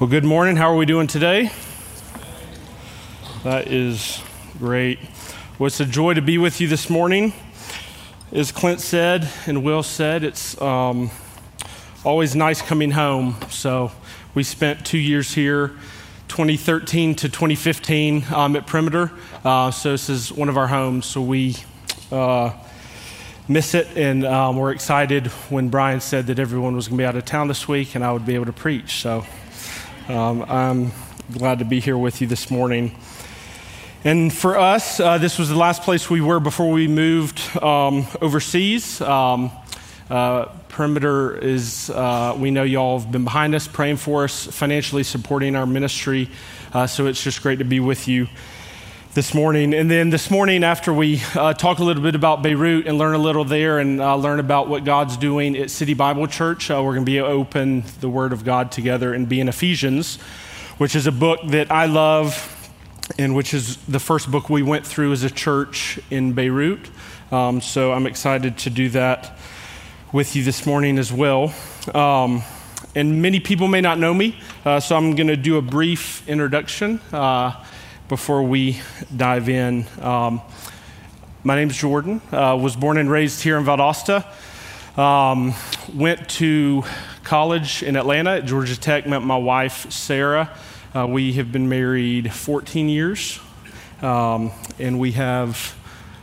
Well, good morning. How are we doing today? That is great. Well, it's a joy to be with you this morning. As Clint said and Will said, it's um, always nice coming home. So we spent two years here, 2013 to 2015, um, at Perimeter. Uh, so this is one of our homes. So we uh, miss it, and um, we're excited when Brian said that everyone was going to be out of town this week and I would be able to preach. So um, I'm glad to be here with you this morning. And for us, uh, this was the last place we were before we moved um, overseas. Um, uh, Perimeter is, uh, we know y'all have been behind us, praying for us, financially supporting our ministry. Uh, so it's just great to be with you this morning. And then this morning, after we uh, talk a little bit about Beirut and learn a little there and uh, learn about what God's doing at City Bible Church, uh, we're going to be open the Word of God together and be in Ephesians, which is a book that I love and which is the first book we went through as a church in Beirut. Um, so I'm excited to do that with you this morning as well. Um, and many people may not know me, uh, so I'm going to do a brief introduction. Before we dive in. Um, my name is Jordan. Uh, was born and raised here in Valdosta. Um, went to college in Atlanta at Georgia Tech. Met my wife Sarah. Uh, we have been married 14 years, um, and we have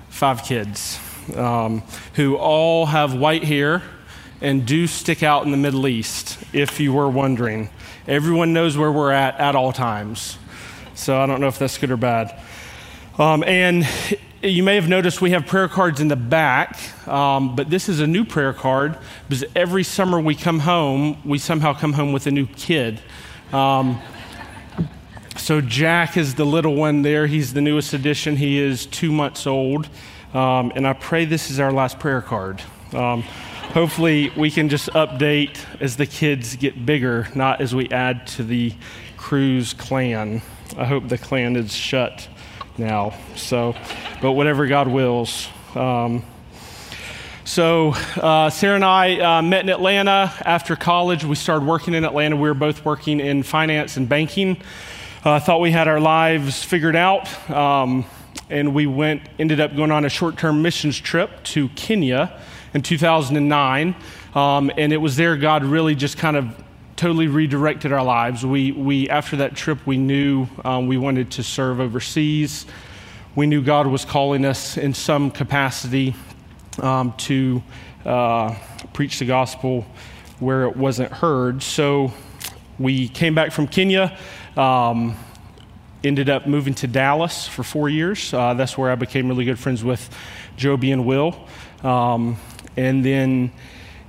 five kids um, who all have white hair and do stick out in the Middle East. If you were wondering, everyone knows where we're at at all times. So I don't know if that's good or bad. Um, and you may have noticed we have prayer cards in the back, um, but this is a new prayer card because every summer we come home, we somehow come home with a new kid. Um, so Jack is the little one there. He's the newest addition. He is two months old. Um, and I pray this is our last prayer card. Um, hopefully, we can just update as the kids get bigger, not as we add to the Crews clan. I hope the clan is shut now. So, but whatever God wills. Um, so, uh, Sarah and I uh, met in Atlanta after college. We started working in Atlanta. We were both working in finance and banking. I uh, thought we had our lives figured out. Um, and we went, ended up going on a short term missions trip to Kenya in 2009. Um, and it was there God really just kind of totally redirected our lives. We, we after that trip, we knew um, we wanted to serve overseas. We knew God was calling us in some capacity um, to uh, preach the gospel where it wasn't heard. So we came back from Kenya. Um, ended up moving to Dallas for four years. Uh, that's where I became really good friends with Joby and Will. Um, and then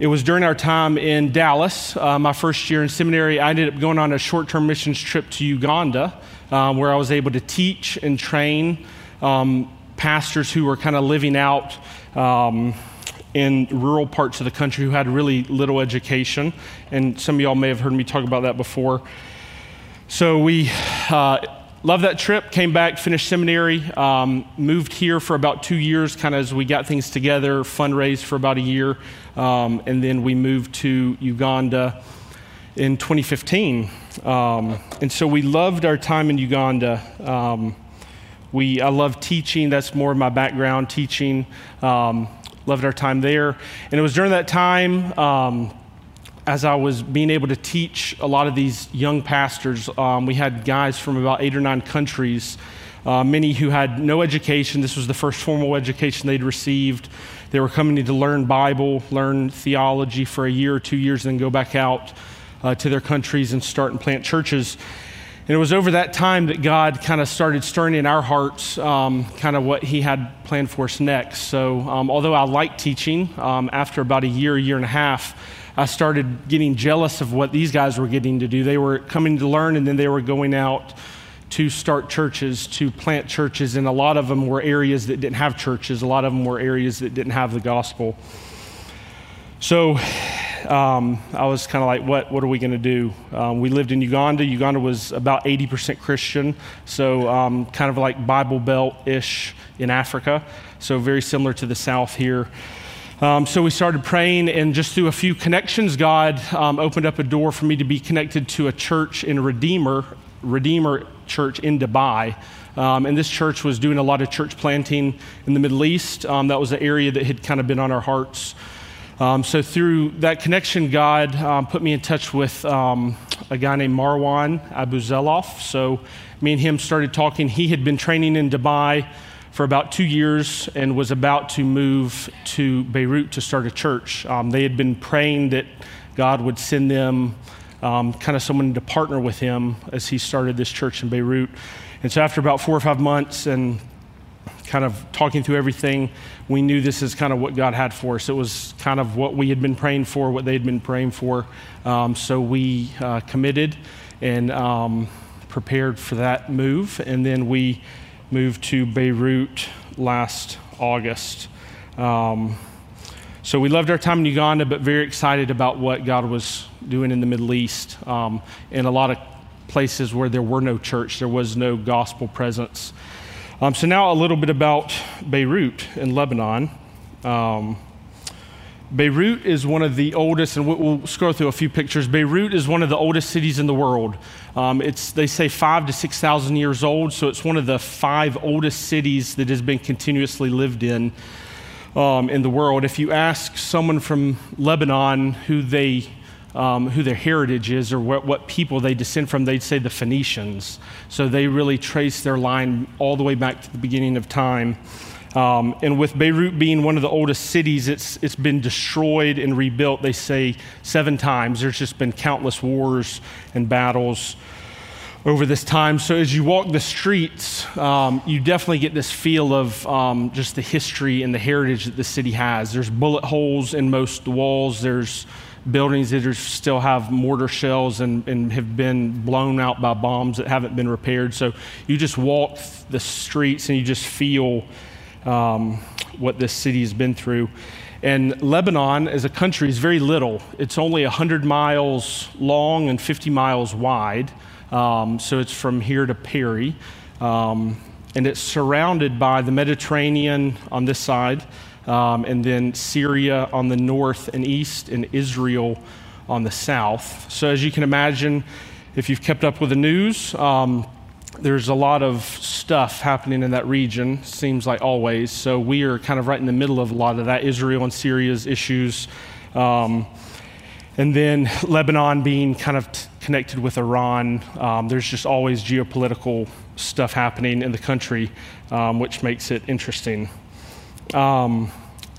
it was during our time in Dallas, uh, my first year in seminary. I ended up going on a short term missions trip to Uganda um, where I was able to teach and train um, pastors who were kind of living out um, in rural parts of the country who had really little education. And some of y'all may have heard me talk about that before. So we uh, loved that trip, came back, finished seminary, um, moved here for about two years, kind of as we got things together, fundraised for about a year, um, and then we moved to Uganda in 2015. Um, and so we loved our time in Uganda. Um, we, I love teaching, that's more of my background, teaching. Um, loved our time there. And it was during that time um, as I was being able to teach a lot of these young pastors, um, we had guys from about eight or nine countries, uh, many who had no education. This was the first formal education they'd received. They were coming to learn Bible, learn theology for a year or two years, and then go back out uh, to their countries and start and plant churches. And it was over that time that God kind of started stirring in our hearts um, kind of what He had planned for us next. So, um, although I liked teaching, um, after about a year, year and a half, I started getting jealous of what these guys were getting to do. They were coming to learn, and then they were going out to start churches, to plant churches, and a lot of them were areas that didn't have churches. A lot of them were areas that didn't have the gospel. So um, I was kind of like, what, what are we going to do? Um, we lived in Uganda. Uganda was about 80% Christian, so um, kind of like Bible Belt ish in Africa, so very similar to the South here. Um, so we started praying, and just through a few connections, God um, opened up a door for me to be connected to a church in Redeemer, Redeemer Church in Dubai. Um, and this church was doing a lot of church planting in the Middle East. Um, that was an area that had kind of been on our hearts. Um, so through that connection, God um, put me in touch with um, a guy named Marwan Abu Zeloff. So me and him started talking. He had been training in Dubai for about two years and was about to move to Beirut to start a church. Um, they had been praying that God would send them um, kind of someone to partner with him as he started this church in Beirut. And so after about four or five months and kind of talking through everything, we knew this is kind of what God had for us. It was kind of what we had been praying for, what they had been praying for. Um, so we uh, committed and um, prepared for that move. And then we moved to Beirut last August. Um, so we loved our time in Uganda, but very excited about what God was doing in the Middle East. Um, in a lot of places where there were no church, there was no gospel presence. Um, so now a little bit about Beirut in Lebanon. Um, Beirut is one of the oldest, and we'll, scroll through a few pictures. Beirut is one of the oldest cities in the world. Um, it's, they say five to 6,000 years old, so it's one of the five oldest cities that has been continuously lived in um, in the world. If you ask someone from Lebanon who they um, who their heritage is or what, what, people they descend from, they'd say the Phoenicians. So they really trace their line all the way back to the beginning of time. Um, and with Beirut being one of the oldest cities, it's, it's been destroyed and rebuilt, they say, seven times. There's just been countless wars and battles over this time. So as you walk the streets, um, you definitely get this feel of um, just the history and the heritage that the city has. There's bullet holes in most walls, there's buildings that are, still have mortar shells and, and have been blown out by bombs that haven't been repaired. So you just walk the streets and you just feel um, what this city has been through. And Lebanon, as a country, is very little. It's only 100 miles long and 50 miles wide. Um, so it's from here to Perry. Um, and it's surrounded by the Mediterranean on this side, um, and then Syria on the north and east, and Israel on the south. So, as you can imagine, if you've kept up with the news, um, there's a lot of stuff happening in that region, seems like always. So we are kind of right in the middle of a lot of that Israel and Syria's issues. Um, and then Lebanon being kind of t- connected with Iran. Um, there's just always geopolitical stuff happening in the country, um, which makes it interesting. Um,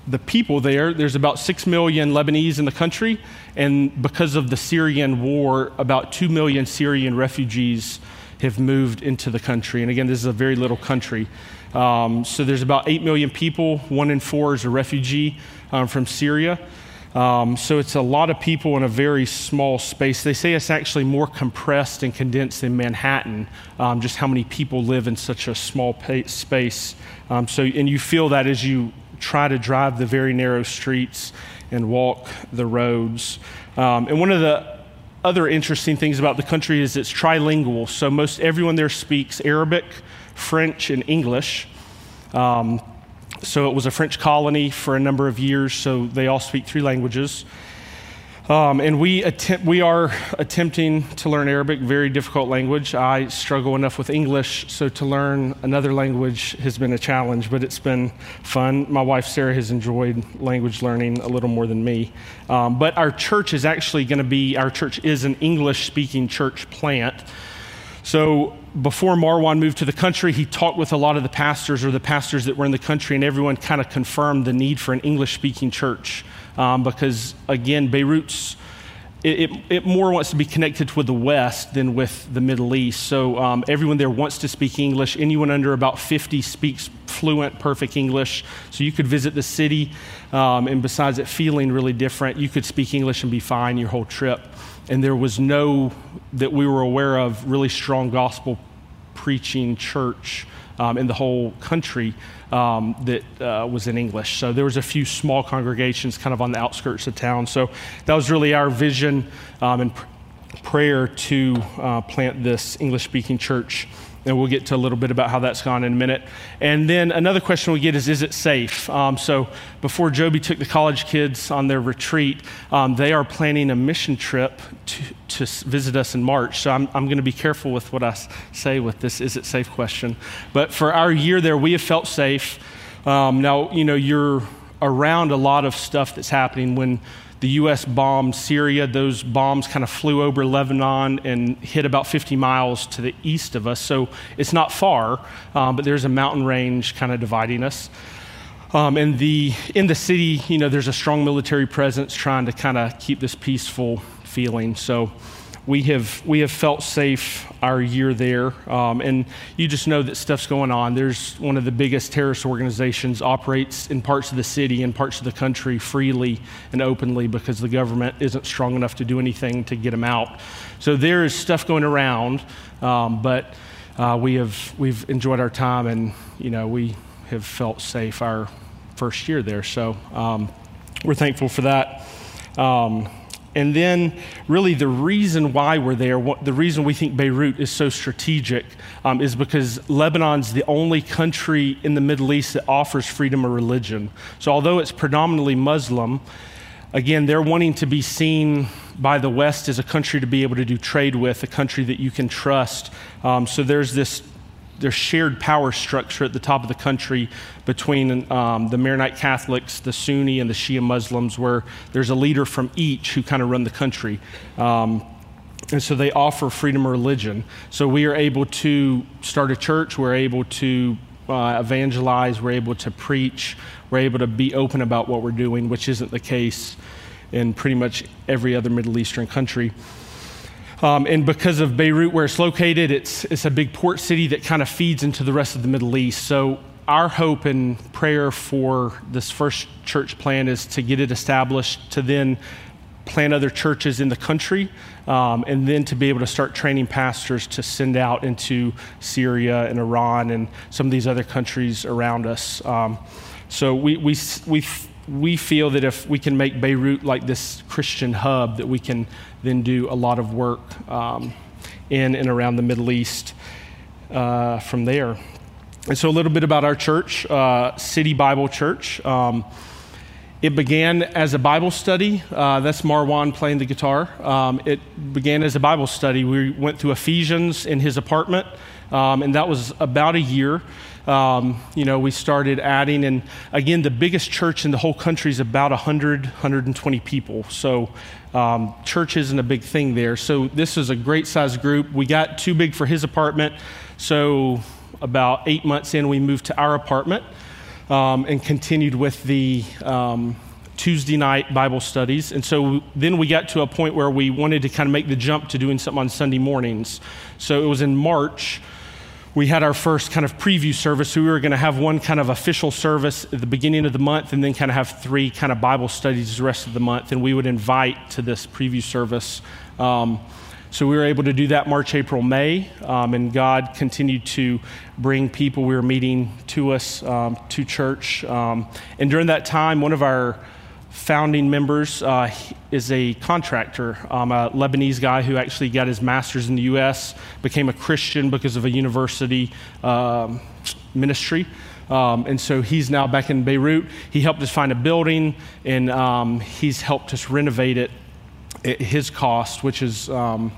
the people there, there's about 6 million Lebanese in the country, and because of the Syrian war, about 2 million Syrian refugees have moved into the country. And again, this is a very little country. Um, so there's about 8 million people. One in four is a refugee um, from Syria. Um, so it's a lot of people in a very small space. They say it's actually more compressed and condensed than Manhattan, um, just how many people live in such a small pa- space. Um, so, and you feel that as you try to drive the very narrow streets and walk the roads. Um, and one of the other interesting things about the country is it's trilingual. So most everyone there speaks Arabic, French, and English. Um, so it was a French colony for a number of years, so they all speak three languages. Um, and we, attempt, we are attempting to learn Arabic, very difficult language. I struggle enough with English, so to learn another language has been a challenge, but it's been fun. My wife Sarah has enjoyed language learning a little more than me. Um, but our church is actually going to be, our church is an English speaking church plant. So before Marwan moved to the country, he talked with a lot of the pastors or the pastors that were in the country, and everyone kind of confirmed the need for an English speaking church um, because, again, Beirut's. It, it, it, more wants to be connected with the West than with the Middle East. So um, everyone there wants to speak English. Anyone under about 50 speaks fluent, perfect English. So you could visit the city, um, and besides it feeling really different, you could speak English and be fine your whole trip. And there was no, that we were aware of, really strong gospel preaching church um, in the whole country um, that uh, was in English. So there was a few small congregations kind of on the outskirts of town. So that was really our vision um, and pr- prayer to uh, plant this English speaking church. And we'll get to a little bit about how that's gone in a minute. And then another question we get is Is it safe? Um, so, before Joby took the college kids on their retreat, um, they are planning a mission trip to, to visit us in March. So, I'm, I'm going to be careful with what I say with this Is it safe question. But for our year there, we have felt safe. Um, now, you know, you're around a lot of stuff that's happening when the U.S. bombed Syria. Those bombs kind of flew over Lebanon and hit about 50 miles to the east of us. So it's not far, um, but there's a mountain range kind of dividing us. Um, and the, in the city, you know, there's a strong military presence trying to kind of keep this peaceful feeling. So we have, we have felt safe our year there. Um, and you just know that stuff's going on. There's one of the biggest terrorist organizations operates in parts of the city and parts of the country freely and openly because the government isn't strong enough to do anything to get them out. So there is stuff going around, um, but uh, we have we've enjoyed our time and you know we have felt safe our first year there. So um, we're thankful for that. And then, really, the reason why we're there, what, the reason we think Beirut is so strategic, um, is because Lebanon's the only country in the Middle East that offers freedom of religion. So, although it's predominantly Muslim, again, they're wanting to be seen by the West as a country to be able to do trade with, a country that you can trust. Um, so, there's this there's shared power structure at the top of the country between um, the Maronite Catholics, the Sunni, and the Shia Muslims, where there's a leader from each who kind of run the country. Um, and so they offer freedom of religion. So we are able to start a church, we're able to uh, evangelize, we're able to preach, we're able to be open about what we're doing, which isn't the case in pretty much every other Middle Eastern country. Um, and because of Beirut, where it's located, it's, it's a big port city that kind of feeds into the rest of the Middle East. So, our hope and prayer for this first church plan is to get it established, to then plant other churches in the country, um, and then to be able to start training pastors to send out into Syria and Iran and some of these other countries around us. Um, so we, we, we, we feel that if we can make Beirut like this Christian hub, that we can then do a lot of work um, in and around the Middle East uh, from there. And so, a little bit about our church, uh, City Bible Church. Um, it began as a Bible study. Uh, that's Marwan playing the guitar. Um, it began as a Bible study. We went through Ephesians in his apartment, um, and that was about a year. Um, you know, we started adding, and again, the biggest church in the whole country is about 100, 120 people. So um, church isn't a big thing there. So this is a great size group. We got too big for his apartment. So about eight months in, we moved to our apartment um, and continued with the um, Tuesday night Bible studies. And so then we got to a point where we wanted to kind of make the jump to doing something on Sunday mornings. So it was in March we had our first kind of preview service. We were going to have one kind of official service at the beginning of the month and then kind of have three kind of Bible studies the rest of the month. And we would invite to this preview service. Um, so we were able to do that March, April, May. Um, and God continued to bring people we were meeting to us, um, to church. Um, and during that time, one of our founding members uh, is a contractor, um, a Lebanese guy who actually got his master's in the U.S., became a Christian because of a university um, ministry. Um, and so he's now back in Beirut. He helped us find a building, and um, he's helped us renovate it at his cost, which is um,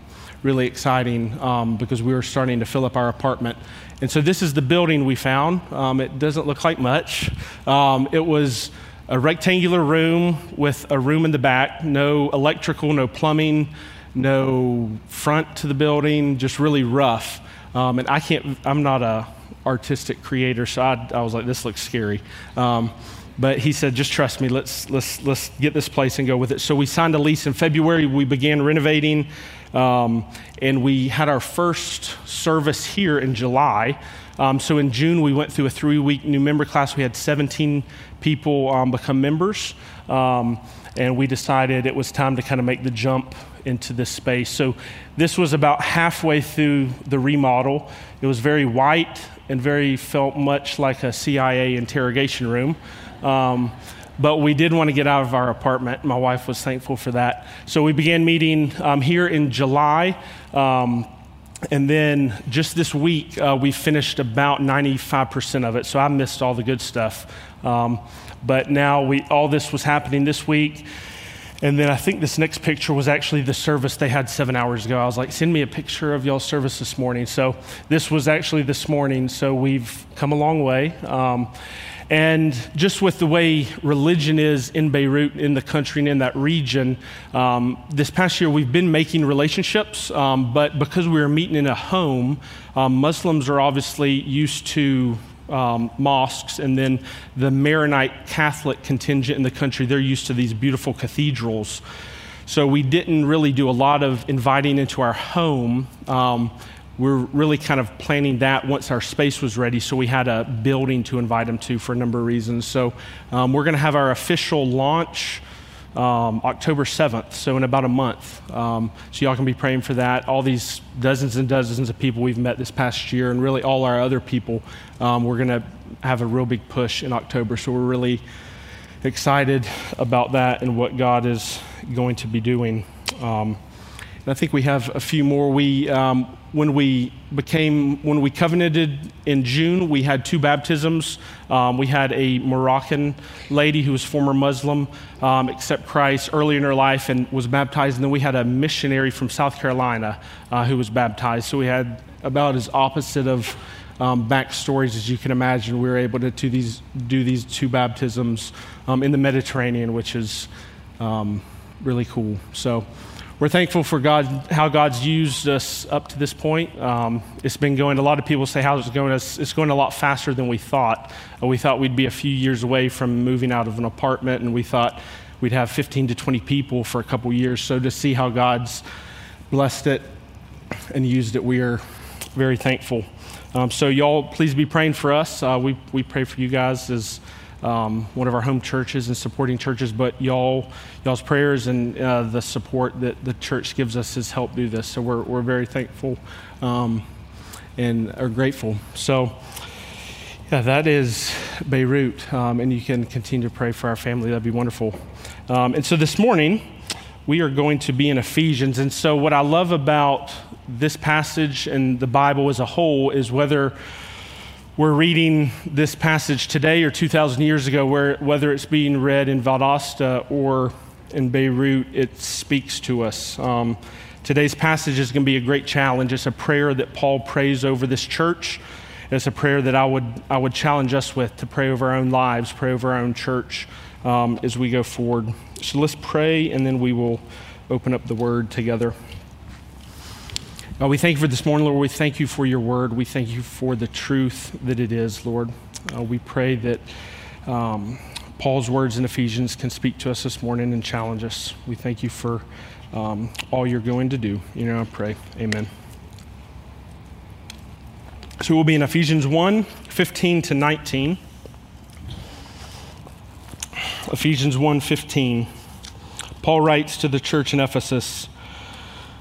really exciting um, because we were starting to fill up our apartment. And so this is the building we found. it doesn't look like much. it was a rectangular room with a room in the back, no electrical, no plumbing, no front to the building, just really rough. Um, and I can't, I'm not a artistic creator, so I, I was like, this looks scary. Um, but he said, just trust me, let's, let's, let's get this place and go with it. So we signed a lease in February. We began renovating, um, and we had our first service here in July. Um, so in June, we went through a three week new member class. We had 17 people um, become members. Um, and we decided it was time to kind of make the jump into this space. So this was about halfway through the remodel. It was very white and very felt much like a CIA interrogation room. Um, but we did want to get out of our apartment. My wife was thankful for that. So we began meeting um, here in July. And then just this week, uh, we finished about 95% of it. So I missed all the good stuff. Um, but now we, all this was happening this week. And then I think this next picture was actually the service they had seven hours ago. I was like, send me a picture of y'all's service this morning. So this was actually this morning. So we've come a long way. Um, and just with the way religion is in Beirut, in the country, and in that region, um, this past year we've been making relationships, um, but because we were meeting in a home, um, Muslims are obviously used to um, mosques, and then the Maronite Catholic contingent in the country, they're used to these beautiful cathedrals. So we didn't really do a lot of inviting into our home. Um, we're really kind of planning that once our space was ready. So we had a building to invite them to for a number of reasons. So um, we're going to have our official launch um, October 7th, so in about a month. Um, so y'all can be praying for that. All these dozens and dozens of people we've met this past year, and really all our other people, um, we're going to have a real big push in October. So we're really excited about that and what God is going to be doing. Um, and I think we have a few more. We um, when we became when we covenanted in June, we had two baptisms. Um, we had a Moroccan lady who was former Muslim, um, accept Christ early in her life and was baptized, and then we had a missionary from South Carolina uh, who was baptized. So we had about as opposite of um, backstories as you can imagine. We were able to do these do these two baptisms um, in the Mediterranean, which is um, really cool. So we're thankful for God, how God's used us up to this point. Um, it's been going, a lot of people say how it's going. It's, it's going a lot faster than we thought. Uh, we thought we'd be a few years away from moving out of an apartment, and we thought we'd have 15 to 20 people for a couple years. So to see how God's blessed it and used it, we are very thankful. Um, so, y'all, please be praying for us. Uh, we, we pray for you guys as um, one of our home churches and supporting churches, but y'all, y'all's prayers and uh, the support that the church gives us has helped do this. So we're, we're very thankful um, and are grateful. So, yeah, that is Beirut, um, and you can continue to pray for our family. That'd be wonderful. Um, and so this morning, we are going to be in Ephesians. And so, what I love about this passage and the Bible as a whole is whether we're reading this passage today or 2,000 years ago, where, whether it's being read in Valdosta or in Beirut, it speaks to us. Um, today's passage is going to be a great challenge. It's a prayer that Paul prays over this church. It's a prayer that I would, I would challenge us with to pray over our own lives, pray over our own church um, as we go forward. So let's pray, and then we will open up the word together. Uh, we thank you for this morning, Lord. We thank you for your word. We thank you for the truth that it is, Lord. Uh, we pray that um, Paul's words in Ephesians can speak to us this morning and challenge us. We thank you for um, all you're going to do. You know, I pray. Amen. So we'll be in Ephesians 1 15 to 19. Ephesians 1 15. Paul writes to the church in Ephesus.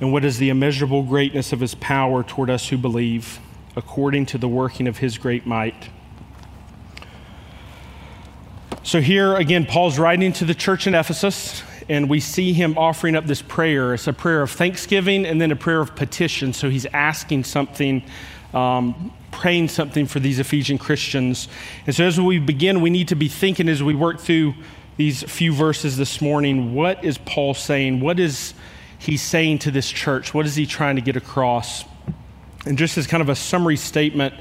and what is the immeasurable greatness of his power toward us who believe, according to the working of his great might. So, here again, Paul's writing to the church in Ephesus, and we see him offering up this prayer. It's a prayer of thanksgiving and then a prayer of petition. So, he's asking something, um, praying something for these Ephesian Christians. And so, as we begin, we need to be thinking as we work through these few verses this morning what is Paul saying? What is he's saying to this church? What is he trying to get across? And just as kind of a summary statement,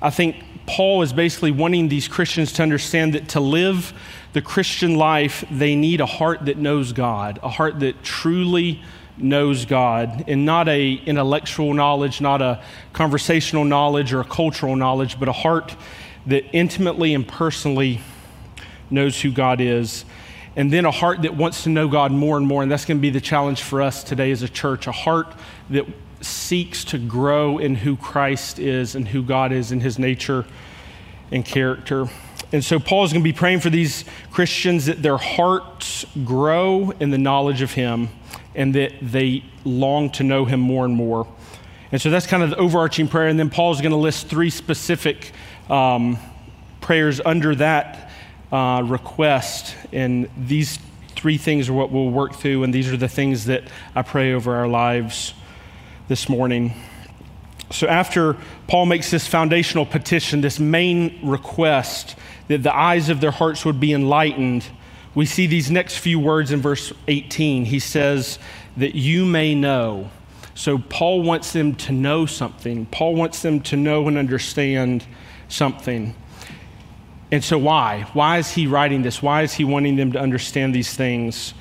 I think Paul is basically wanting these Christians to understand that to live the Christian life, they need a heart that knows God, a heart that truly knows God, and not a intellectual knowledge, not a conversational knowledge or a cultural knowledge, but a heart that intimately and personally knows who God is. And then a heart that wants to know God more and more. And that's going to be the challenge for us today as a church a heart that seeks to grow in who Christ is and who God is in his nature and character. And so Paul is going to be praying for these Christians that their hearts grow in the knowledge of him and that they long to know him more and more. And so that's kind of the overarching prayer. And then Paul is going to list three specific um, prayers under that uh, request. And these three things are what we'll work through. And these are the things that I pray over our lives this morning. So, after Paul makes this foundational petition, this main request that the eyes of their hearts would be enlightened, we see these next few words in verse 18. He says, That you may know. So, Paul wants them to know something. Paul wants them to know and understand something. And so, why? Why is he writing this? Why is he wanting them to understand these things?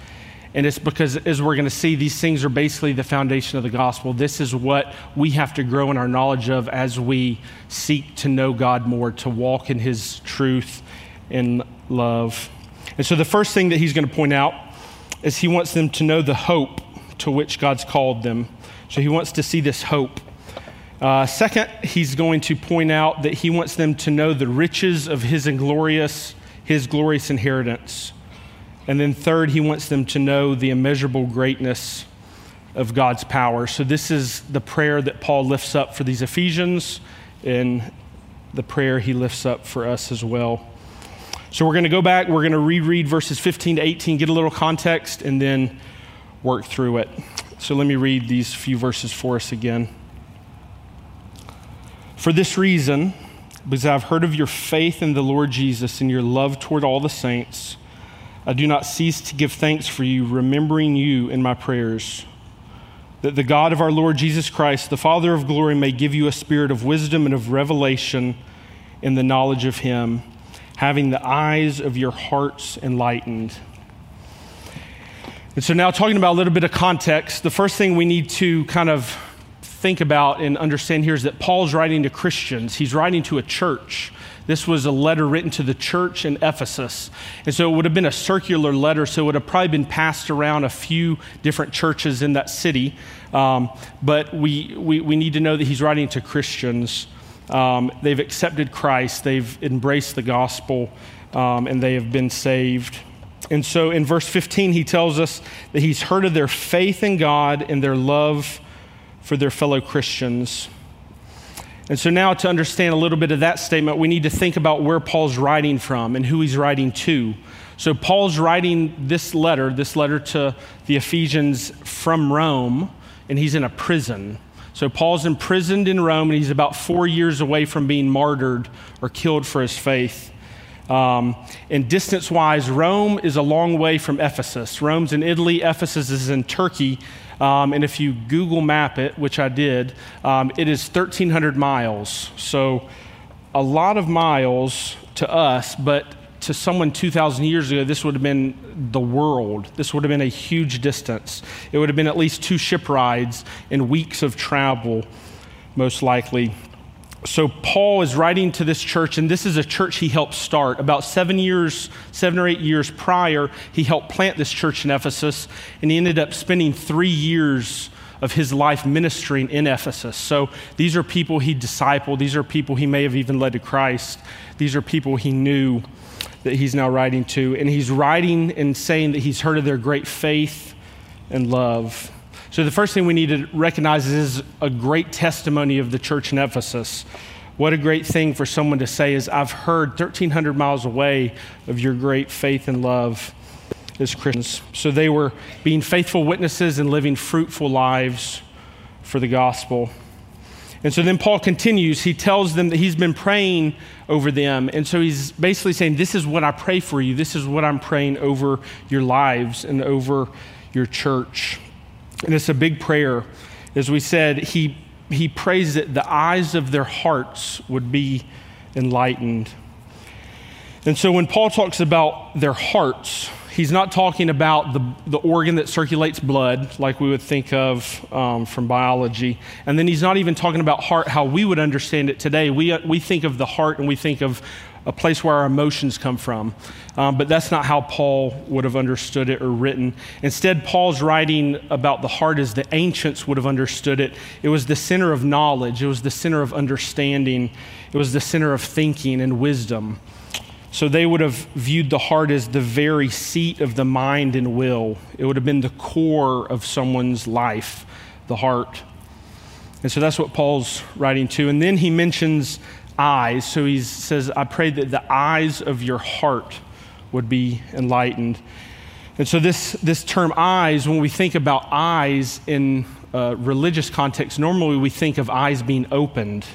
And it's because, as we're going to see, these things are basically the foundation of the gospel. This is what we have to grow in our knowledge of as we seek to know God more, to walk in his truth and love. And so, the first thing that he's going to point out is he wants them to know the hope to which God's called them. So, he wants to see this hope. Uh, second, he's going to point out that he wants them to know the riches of his glorious, his glorious inheritance. And then third, he wants them to know the immeasurable greatness of God's power. So this is the prayer that Paul lifts up for these Ephesians and the prayer he lifts up for us as well. So we're going to go back, we're going to reread verses 15 to 18, get a little context, and then work through it. So let me read these few verses for us again. For this reason, because I've heard of your faith in the Lord Jesus and your love toward all the saints, I do not cease to give thanks for you, remembering you in my prayers. That the God of our Lord Jesus Christ, the Father of glory, may give you a spirit of wisdom and of revelation in the knowledge of him, having the eyes of your hearts enlightened. And so, now talking about a little bit of context, the first thing we need to kind of think about and understand here is that Paul's writing to Christians, he's writing to a church. This was a letter written to the church in Ephesus. And so it would have been a circular letter, so it would have probably been passed around a few different churches in that city. Um, but we, we, we, need to know that he's writing to Christians. Um, they've accepted Christ, they've embraced the gospel, um, and they have been saved. And so in verse 15, he tells us that he's heard of their faith in God and their love for their fellow Christians. And so now to understand a little bit of that statement, we need to think about where Paul's writing from and who he's writing to. So Paul's writing this letter, this letter to the Ephesians from Rome, and he's in a prison. So Paul's imprisoned in Rome, and he's about four years away from being martyred or killed for his faith. Um, and distance wise, Rome is a long way from Ephesus. Rome's in Italy, Ephesus is in Turkey. Um, and if you Google map it, which I did, um, it is 1,300 miles. So a lot of miles to us, but to someone 2,000 years ago, this would have been the world. This would have been a huge distance. It would have been at least two ship rides and weeks of travel, most likely so Paul is writing to this church, and this is a church he helped start. About seven years, seven or eight years prior, he helped plant this church in Ephesus, and he ended up spending three years of his life ministering in Ephesus. So these are people he discipled, these are people he may have even led to Christ, these are people he knew that he's now writing to. And he's writing and saying that he's heard of their great faith and love. So, the first thing we need to recognize is a great testimony of the church in Ephesus. What a great thing for someone to say is, I've heard 1,300 miles away of your great faith and love as Christians. So, they were being faithful witnesses and living fruitful lives for the gospel. And so then Paul continues. He tells them that he's been praying over them. And so he's basically saying, This is what I pray for you. This is what I'm praying over your lives and over your church. And it's a big prayer. As we said, he, he prays that the eyes of their hearts would be enlightened. And so when Paul talks about their hearts, he's not talking about the, the organ that circulates blood, like we would think of um, from biology. And then he's not even talking about heart how we would understand it today. We, we think of the heart and we think of a place where our emotions come from. Um, but that's not how Paul would have understood it or written. Instead, Paul's writing about the heart as the ancients would have understood it. It was the center of knowledge, it was the center of understanding, it was the center of thinking and wisdom. So they would have viewed the heart as the very seat of the mind and will. It would have been the core of someone's life, the heart. And so that's what Paul's writing to. And then he mentions eyes. So he says, I pray that the eyes of your heart would be enlightened. And so this, this term eyes, when we think about eyes in religious context, normally we think of eyes being opened,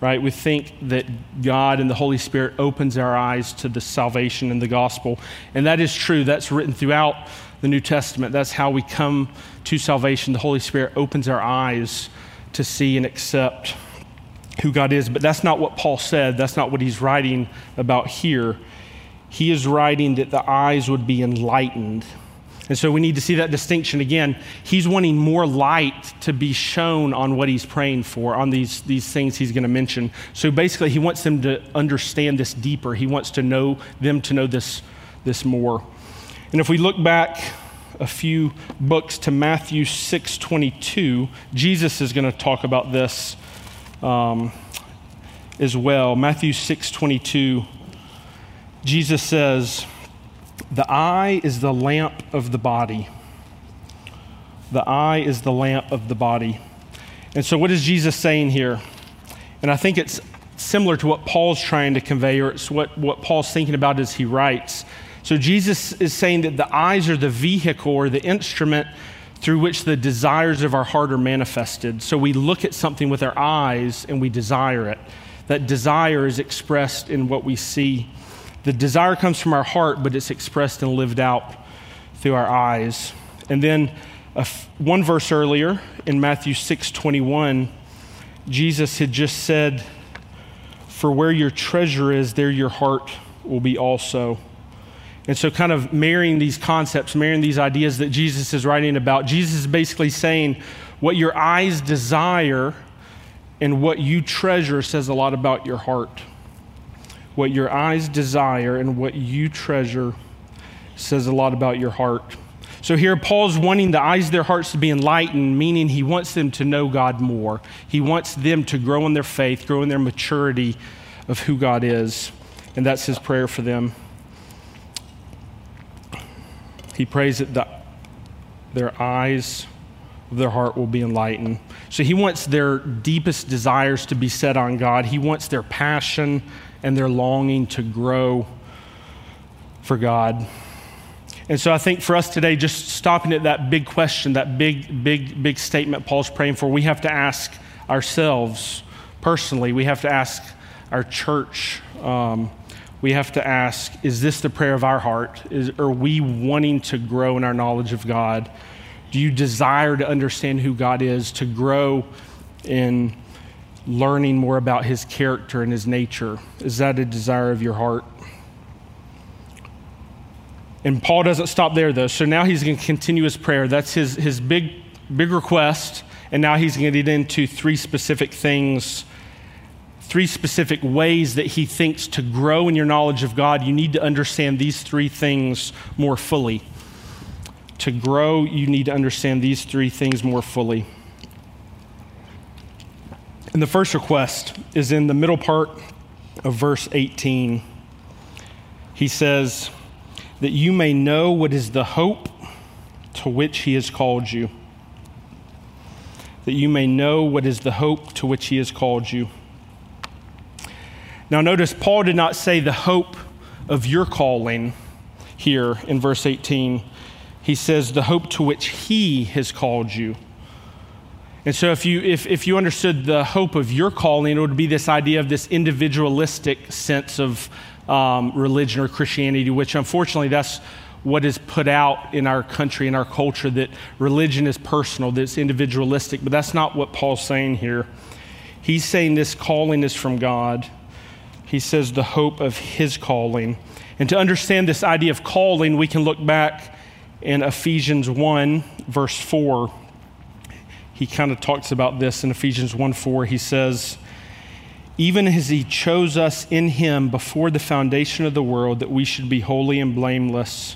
right? We think that God and the Holy Spirit opens our eyes to the salvation and the gospel. And that is true. That's written throughout the New Testament. That's how we come to salvation. The Holy Spirit opens our eyes to see and accept who God is. But that's not what Paul said. That's not what he's writing about here. He is writing that the eyes would be enlightened. And so we need to see that distinction again. He's wanting more light to be shown on what he's praying for, on these, these things he's going to mention. So basically, he wants them to understand this deeper. He wants to know them to know this, this more. And if we look back a few books to Matthew 6:22, Jesus is going to talk about this um, as well. Matthew 6:22, Jesus says, "The eye is the lamp of the body. The eye is the lamp of the body." And so, what is Jesus saying here? And I think it's similar to what Paul's trying to convey, or it's what, what Paul's thinking about as he writes. So Jesus is saying that the eyes are the vehicle or the instrument through which the desires of our heart are manifested. So we look at something with our eyes and we desire it. That desire is expressed in what we see. The desire comes from our heart, but it's expressed and lived out through our eyes. And then one verse earlier in Matthew 6 21, Jesus had just said, For where your treasure is, there your heart will be also. And so, kind of marrying these concepts, marrying these ideas that Jesus is writing about, Jesus is basically saying what your eyes desire and what you treasure says a lot about your heart. What your eyes desire and what you treasure says a lot about your heart. So here, Paul's wanting the eyes of their hearts to be enlightened, meaning he wants them to know God more. He wants them to grow in their faith, grow in their maturity of who God is. And that's his prayer for them. He prays that the, their eyes of their heart will be enlightened. So he wants their deepest desires to be set on God. He wants their passion and their longing to grow for God. And so I think for us today, just stopping at that big question, that big, big, big statement Paul's praying for, we have to ask ourselves personally, we have to ask our church. Um, we have to ask is this the prayer of our heart? Is, are we wanting to grow in our knowledge of God? Do you desire to understand who God is, to grow in learning more about his character and his nature? Is that a desire of your heart? And Paul doesn't stop there, though. So now he's going to continue his prayer. That's his, his big, big request. And now he's going to get into three specific things three specific ways that he thinks to grow in your knowledge of God, you need to understand these three things more fully. To grow, you need to understand these three things more fully. And the first request is in the middle part of verse 18. He says, That you may know what is the hope to which he has called you. That you may know what is the hope to which he has called you. Now, notice Paul did not say the hope of your calling here in verse 18. He says the hope to which he has called you. And so, if you, if, if you understood the hope of your calling, it would be this idea of this individualistic sense of um, religion or Christianity, which unfortunately that's what is put out in our country, in our culture, that religion is personal, that it's individualistic. But that's not what Paul's saying here. He's saying this calling is from God he says the hope of his calling. And to understand this idea of calling, we can look back in Ephesians 1, verse 4. He kind of talks about this in Ephesians 1 4. He says, even as he chose us in him before the foundation of the world, that we should be holy and blameless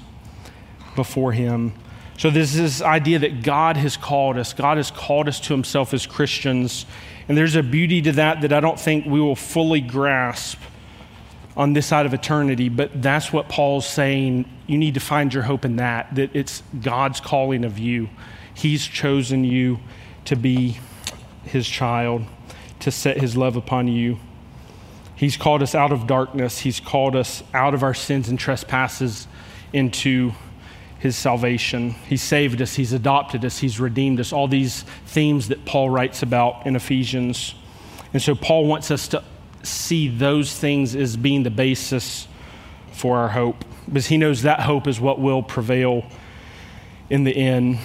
before him. So there's this idea that God has called us. God has called us to himself as Christians. And there's a beauty to that that I don't think we will fully grasp on this side of eternity, but that's what Paul's saying. You need to find your hope in that, that it's God's calling of you. He's chosen you to be his child to set his love upon you. He's called us out of darkness, he's called us out of our sins and trespasses into his salvation. He saved us, he's adopted us, he's redeemed us. All these themes that Paul writes about in Ephesians. And so Paul wants us to see those things as being the basis for our hope because he knows that hope is what will prevail in the end.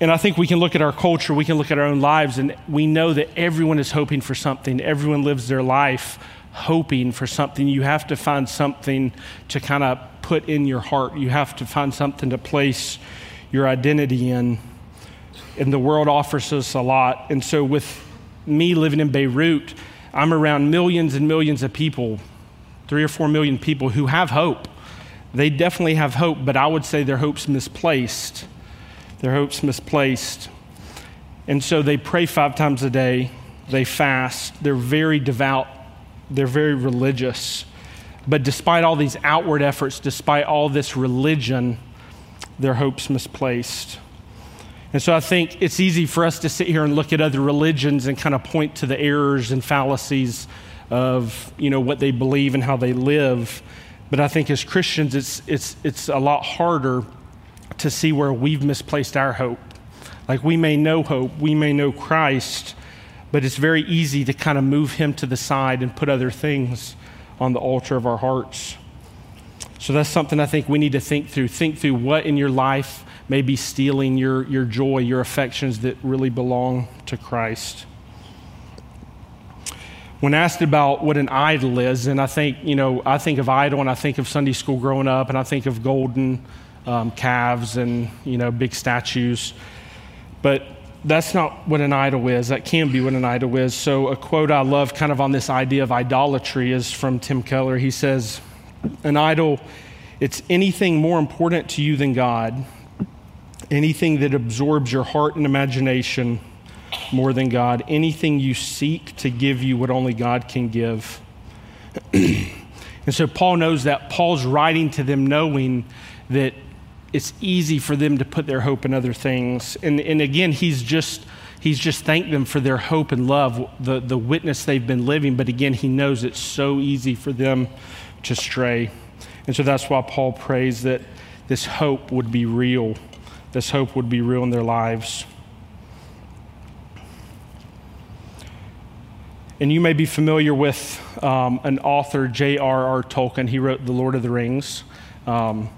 And I think we can look at our culture, we can look at our own lives, and we know that everyone is hoping for something. Everyone lives their life hoping for something. You have to find something to kind of put in your heart, you have to find something to place your identity in. And the world offers us a lot. And so, with me living in Beirut, I'm around millions and millions of people, three or four million people who have hope. They definitely have hope, but I would say their hope's misplaced their hope's misplaced. And so they pray five times a day, they fast, they're very devout, they're very religious. But despite all these outward efforts, despite all this religion, their hope's misplaced. And so I think it's easy for us to sit here and look at other religions and kind of point to the errors and fallacies of you know what they believe and how they live. But I think as Christians, it's, it's, it's a lot harder to see where we've misplaced our hope. Like we may know hope, we may know Christ, but it's very easy to kind of move him to the side and put other things on the altar of our hearts. So that's something I think we need to think through. Think through what in your life may be stealing your, your joy, your affections that really belong to Christ. When asked about what an idol is, and I think, you know, I think of idol and I think of Sunday school growing up and I think of golden um, calves and you know big statues, but that's not what an idol is. That can be what an idol is. So a quote I love, kind of on this idea of idolatry, is from Tim Keller. He says, "An idol, it's anything more important to you than God." Anything that absorbs your heart and imagination more than God, anything you seek to give you what only God can give. and so Paul knows that. Paul's writing to them knowing that it's easy for them to put their hope in other things. And, and again, he's just, he's just thanked them for their hope and love, the, the witness they've been living. But again, he knows it's so easy for them to stray. And so that's why Paul prays that this hope would be real. This hope would be real in their lives. And you may be familiar with um, an author, J.R.R. Tolkien. He wrote The Lord of the Rings. Um,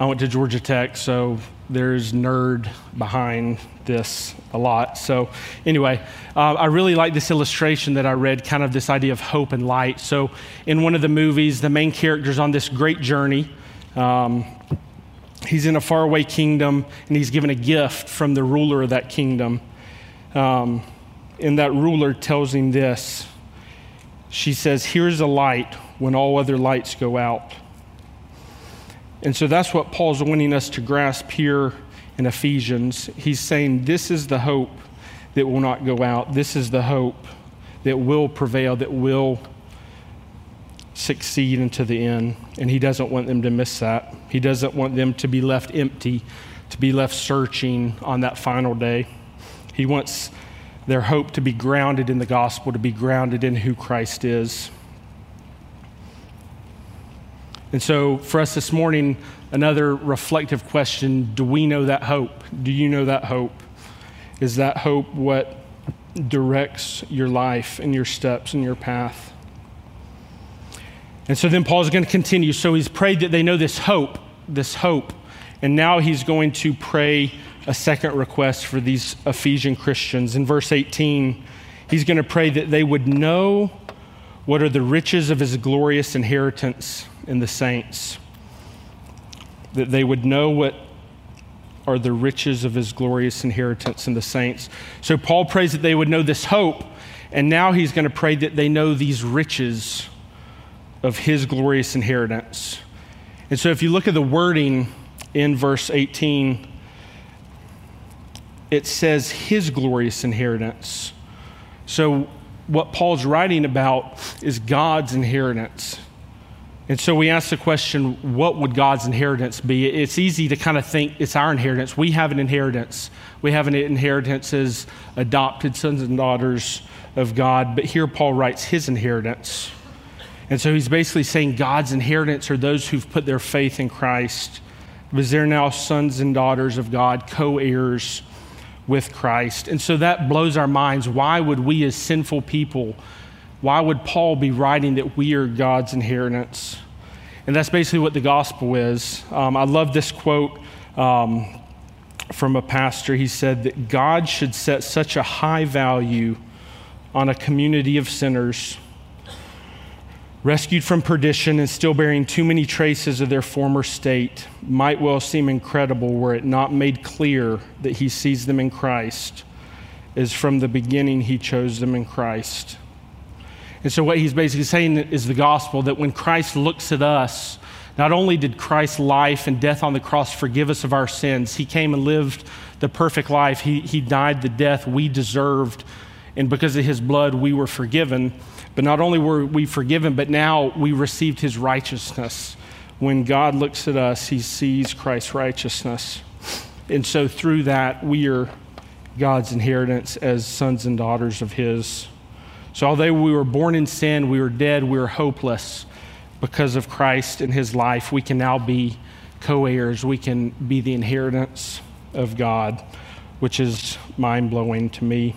I went to Georgia Tech, so there's nerd behind this a lot. So, anyway, uh, I really like this illustration that I read, kind of this idea of hope and light. So, in one of the movies, the main character's on this great journey. Um, he's in a faraway kingdom, and he's given a gift from the ruler of that kingdom. Um, and that ruler tells him this She says, Here's a light when all other lights go out. And so that's what Paul's wanting us to grasp here in Ephesians. He's saying this is the hope that will not go out. This is the hope that will prevail, that will succeed into the end. And he doesn't want them to miss that. He doesn't want them to be left empty, to be left searching on that final day. He wants their hope to be grounded in the gospel, to be grounded in who Christ is. And so, for us this morning, another reflective question do we know that hope? Do you know that hope? Is that hope what directs your life and your steps and your path? And so then Paul's going to continue. So he's prayed that they know this hope, this hope. And now he's going to pray a second request for these Ephesian Christians. In verse 18, he's going to pray that they would know what are the riches of his glorious inheritance in the saints, that they would know what are the riches of his glorious inheritance in the saints. So Paul prays that they would know this hope. And now he's going to pray that they know these riches of his glorious inheritance. And so if you look at the wording in verse 18, it says his glorious inheritance. So what Paul's writing about is God's inheritance. And so we ask the question, what would God's inheritance be? It's easy to kind of think it's our inheritance. We have an inheritance. We have an inheritance as adopted sons and daughters of God. But here Paul writes his inheritance. And so he's basically saying God's inheritance are those who've put their faith in Christ, because they're now sons and daughters of God, co heirs with Christ. And so that blows our minds. Why would we, as sinful people, why would Paul be writing that we are God's inheritance? And that's basically what the gospel is. Um, I love this quote um, from a pastor. He said that God should set such a high value on a community of sinners rescued from perdition and still bearing too many traces of their former state might well seem incredible were it not made clear that he sees them in Christ as from the beginning he chose them in Christ. And so, what he's basically saying is the gospel that when Christ looks at us, not only did Christ's life and death on the cross forgive us of our sins, he came and lived the perfect life. He, he died the death we deserved, and because of his blood, we were forgiven. But not only were we forgiven, but now we received his righteousness. When God looks at us, he sees Christ's righteousness. And so, through that, we are God's inheritance as sons and daughters of his. So, although we were born in sin, we were dead, we were hopeless because of Christ and his life, we can now be co heirs. We can be the inheritance of God, which is mind blowing to me.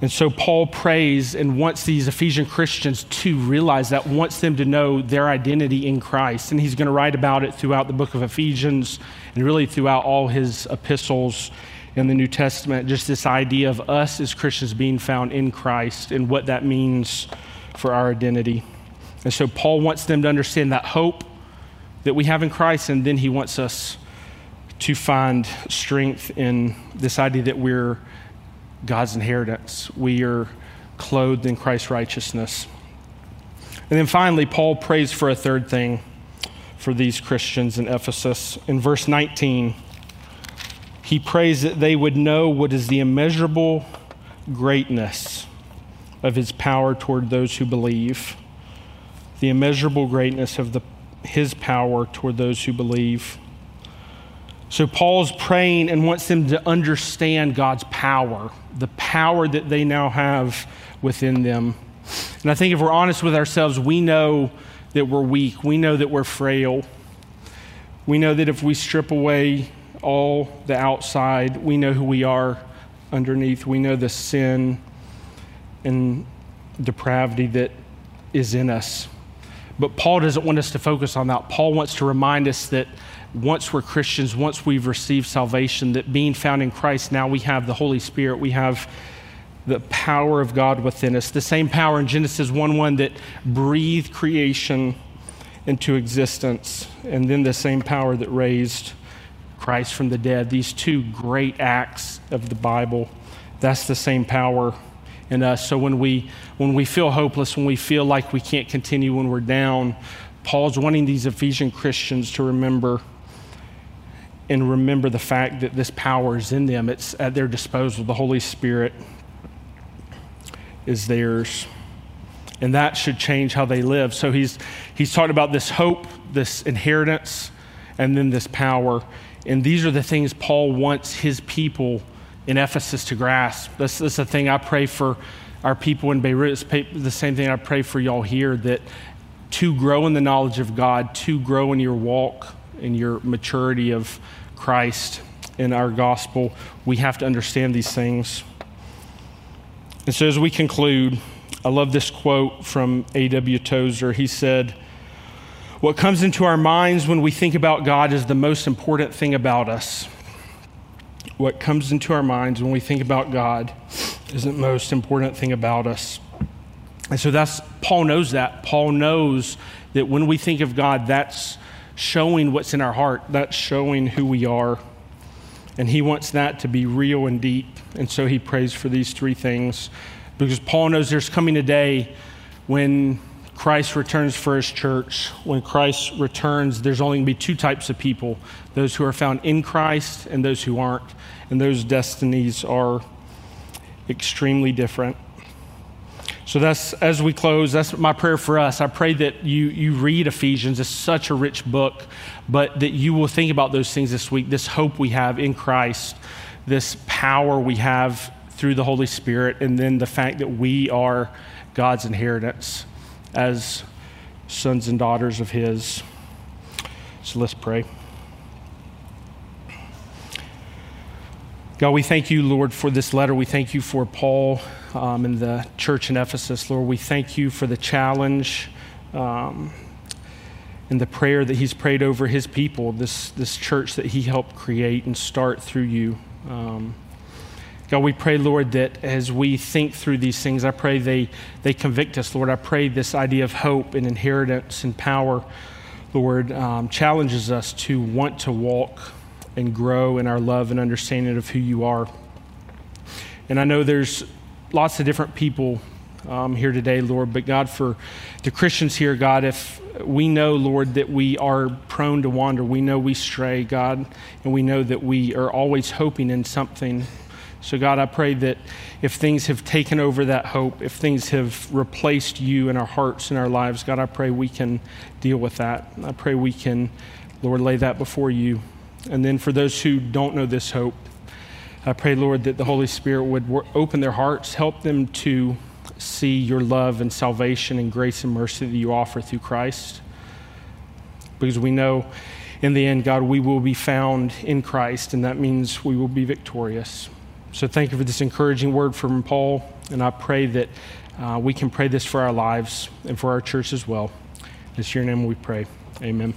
And so Paul prays and wants these Ephesian Christians to realize that, wants them to know their identity in Christ. And he's going to write about it throughout the book of Ephesians and really throughout all his epistles in the New Testament, just this idea of us as Christians being found in Christ and what that means for our identity. And so Paul wants them to understand that hope that we have in Christ, and then he wants us to find strength in this idea that we're God's inheritance. We are clothed in Christ's righteousness. And then finally, Paul prays for a third thing for these Christians in Ephesus. In verse 19, he prays that they would know what is the immeasurable greatness of his power toward those who believe, the immeasurable greatness of the, his power toward those who believe. So Paul's praying and wants them to understand God's power, the power that they now have within them. And I think if we're honest with ourselves, we know that we're weak. We know that we're frail. We know that if we strip away all the outside. We know who we are underneath. We know the sin and depravity that is in us. But Paul doesn't want us to focus on that. Paul wants to remind us that once we're Christians, once we've received salvation, that being found in Christ, now we have the Holy Spirit. We have the power of God within us. The same power in Genesis 1 1 that breathed creation into existence, and then the same power that raised Christ from the dead, these two great acts of the Bible, that's the same power in us. Uh, so when we when we feel hopeless, when we feel like we can't continue, when we're down, Paul's wanting these Ephesian Christians to remember and remember the fact that this power is in them. It's at their disposal. The Holy Spirit is theirs. And that should change how they live. So he's he's talking about this hope, this inheritance, and then this power. And these are the things Paul wants his people in Ephesus to grasp. This, this is the thing I pray for our people in Beirut. It's the same thing I pray for y'all here that to grow in the knowledge of God, to grow in your walk, in your maturity of Christ in our gospel, we have to understand these things. And so as we conclude, I love this quote from A.W. Tozer. He said, what comes into our minds when we think about God is the most important thing about us. What comes into our minds when we think about God is the most important thing about us. And so that's, Paul knows that. Paul knows that when we think of God, that's showing what's in our heart, that's showing who we are. And he wants that to be real and deep. And so he prays for these three things because Paul knows there's coming a day when Christ returns for his church. When Christ returns, there's only going to be two types of people those who are found in Christ and those who aren't. And those destinies are extremely different. So that's as we close, that's my prayer for us. I pray that you you read Ephesians. It's such a rich book, but that you will think about those things this week, this hope we have in Christ, this power we have through the Holy Spirit, and then the fact that we are God's inheritance as sons and daughters of His. So let's pray. God, we thank you, Lord, for this letter. We thank you for Paul um, and the church in Ephesus. Lord, we thank you for the challenge um, and the prayer that he's prayed over his people, this, this church that he helped create and start through you. Um, God, we pray, Lord, that as we think through these things, I pray they, they convict us, Lord. I pray this idea of hope and inheritance and power, Lord, um, challenges us to want to walk and grow in our love and understanding of who you are. And I know there's lots of different people um, here today, Lord, but God, for the Christians here, God, if we know, Lord, that we are prone to wander, we know we stray, God, and we know that we are always hoping in something. So, God, I pray that if things have taken over that hope, if things have replaced you in our hearts and our lives, God, I pray we can deal with that. I pray we can, Lord, lay that before you. And then for those who don't know this hope, I pray, Lord, that the Holy Spirit would open their hearts, help them to see your love and salvation and grace and mercy that you offer through Christ. Because we know in the end, God, we will be found in Christ, and that means we will be victorious. So thank you for this encouraging word from Paul, and I pray that uh, we can pray this for our lives and for our church as well. It's your name we pray. Amen.